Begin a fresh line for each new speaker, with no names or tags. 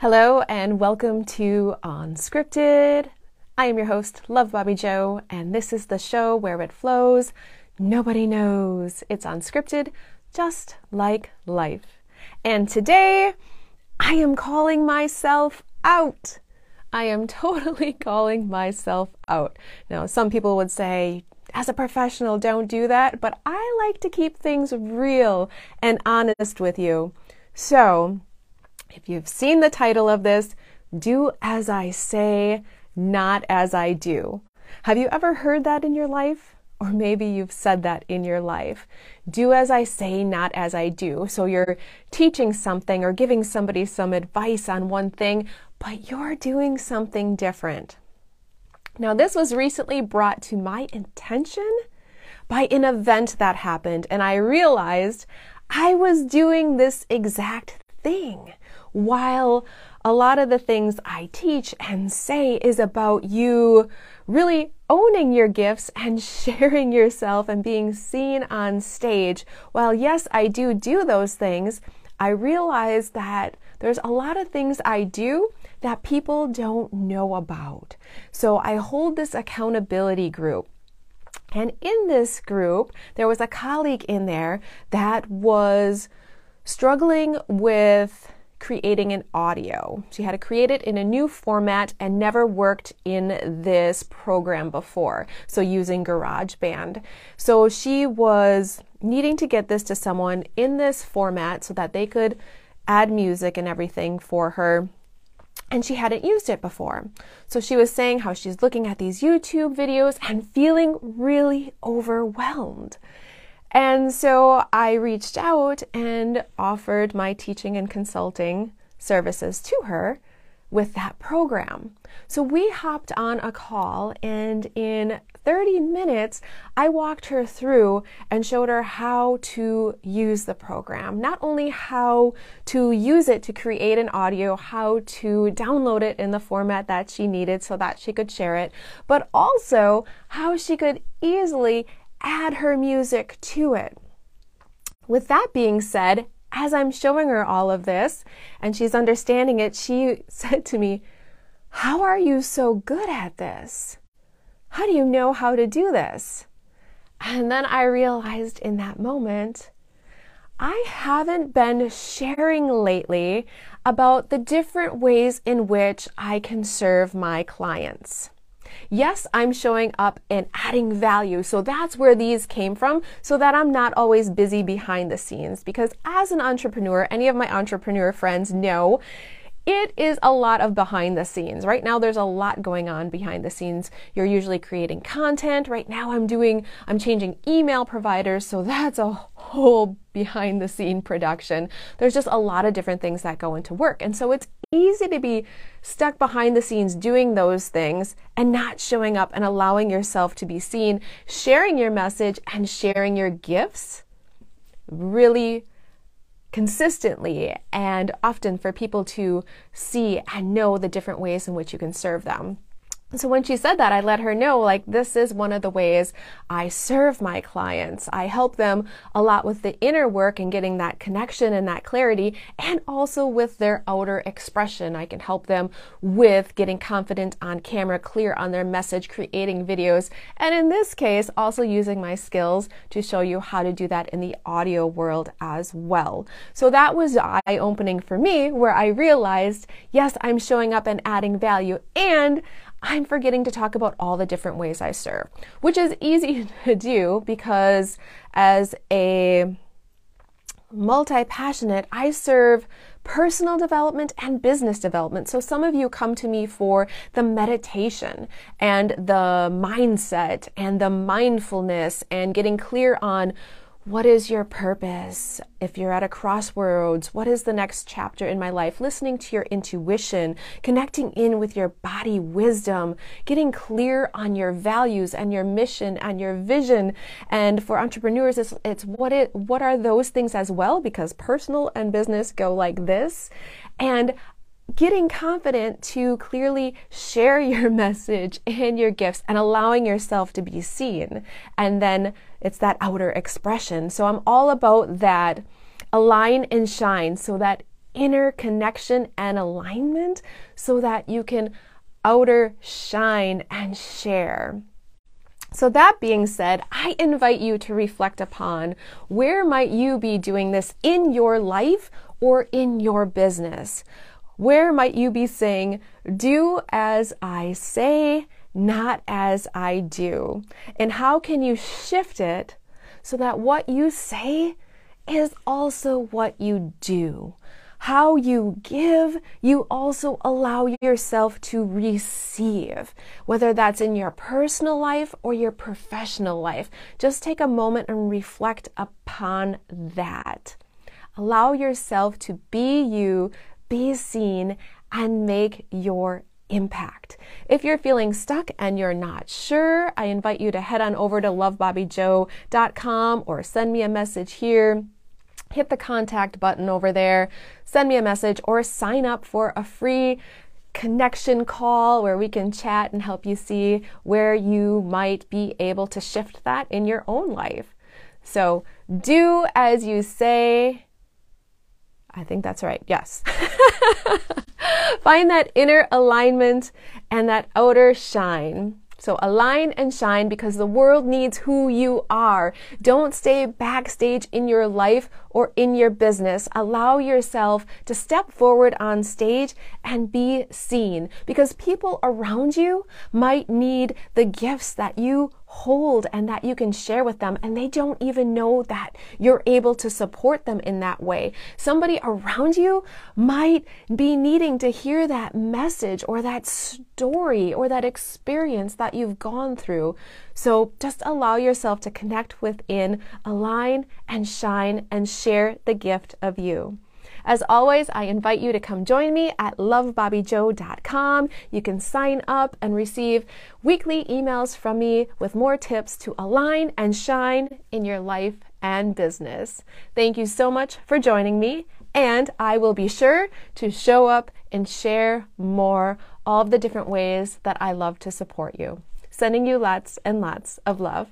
Hello and welcome to Unscripted. I am your host, Love Bobby Joe, and this is the show where it flows. Nobody knows. It's unscripted, just like life. And today, I am calling myself out. I am totally calling myself out. Now, some people would say, as a professional, don't do that, but I like to keep things real and honest with you. So, if you've seen the title of this, do as I say, not as I do. Have you ever heard that in your life? Or maybe you've said that in your life. Do as I say, not as I do. So you're teaching something or giving somebody some advice on one thing, but you're doing something different. Now, this was recently brought to my attention by an event that happened, and I realized I was doing this exact thing while a lot of the things I teach and say is about you really owning your gifts and sharing yourself and being seen on stage. While yes, I do do those things, I realize that there's a lot of things I do that people don't know about. So I hold this accountability group. And in this group, there was a colleague in there that was struggling with creating an audio. She had to create it in a new format and never worked in this program before, so using GarageBand. So she was needing to get this to someone in this format so that they could add music and everything for her. And she hadn't used it before. So she was saying how she's looking at these YouTube videos and feeling really overwhelmed. And so I reached out and offered my teaching and consulting services to her with that program. So we hopped on a call, and in 30 minutes, I walked her through and showed her how to use the program. Not only how to use it to create an audio, how to download it in the format that she needed so that she could share it, but also how she could easily add her music to it. With that being said, as I'm showing her all of this and she's understanding it, she said to me, How are you so good at this? How do you know how to do this? And then I realized in that moment, I haven't been sharing lately about the different ways in which I can serve my clients. Yes, I'm showing up and adding value. So that's where these came from, so that I'm not always busy behind the scenes. Because as an entrepreneur, any of my entrepreneur friends know it is a lot of behind the scenes. Right now, there's a lot going on behind the scenes. You're usually creating content. Right now, I'm doing, I'm changing email providers. So that's a whole behind the scene production. There's just a lot of different things that go into work. And so it's easy to be stuck behind the scenes doing those things and not showing up and allowing yourself to be seen, sharing your message and sharing your gifts really consistently and often for people to see and know the different ways in which you can serve them. So when she said that, I let her know like this is one of the ways I serve my clients. I help them a lot with the inner work and getting that connection and that clarity and also with their outer expression. I can help them with getting confident on camera, clear on their message, creating videos, and in this case also using my skills to show you how to do that in the audio world as well. So that was eye-opening for me where I realized, yes, I'm showing up and adding value and I'm forgetting to talk about all the different ways I serve, which is easy to do because as a multi passionate, I serve personal development and business development. So some of you come to me for the meditation and the mindset and the mindfulness and getting clear on what is your purpose? If you're at a crossroads, what is the next chapter in my life? Listening to your intuition, connecting in with your body wisdom, getting clear on your values and your mission and your vision. And for entrepreneurs, it's, it's what it, what are those things as well? Because personal and business go like this. And getting confident to clearly share your message and your gifts and allowing yourself to be seen. And then it's that outer expression. So I'm all about that align and shine so that inner connection and alignment so that you can outer shine and share. So, that being said, I invite you to reflect upon where might you be doing this in your life or in your business? Where might you be saying, do as I say, not as I do? And how can you shift it so that what you say is also what you do? how you give, you also allow yourself to receive, whether that's in your personal life or your professional life. Just take a moment and reflect upon that. Allow yourself to be you, be seen, and make your impact. If you're feeling stuck and you're not sure, I invite you to head on over to lovebobbyjoe.com or send me a message here hit the contact button over there, send me a message, or sign up for a free connection call where we can chat and help you see where you might be able to shift that in your own life. So do as you say. I think that's right. Yes. Find that inner alignment and that outer shine. So align and shine because the world needs who you are. Don't stay backstage in your life or in your business. Allow yourself to step forward on stage and be seen because people around you might need the gifts that you hold and that you can share with them and they don't even know that you're able to support them in that way. Somebody around you might be needing to hear that message or that story or that experience that you've gone through. So just allow yourself to connect within, align and shine and share the gift of you. As always, I invite you to come join me at lovebobbyjoe.com. You can sign up and receive weekly emails from me with more tips to align and shine in your life and business. Thank you so much for joining me, and I will be sure to show up and share more all of the different ways that I love to support you. Sending you lots and lots of love.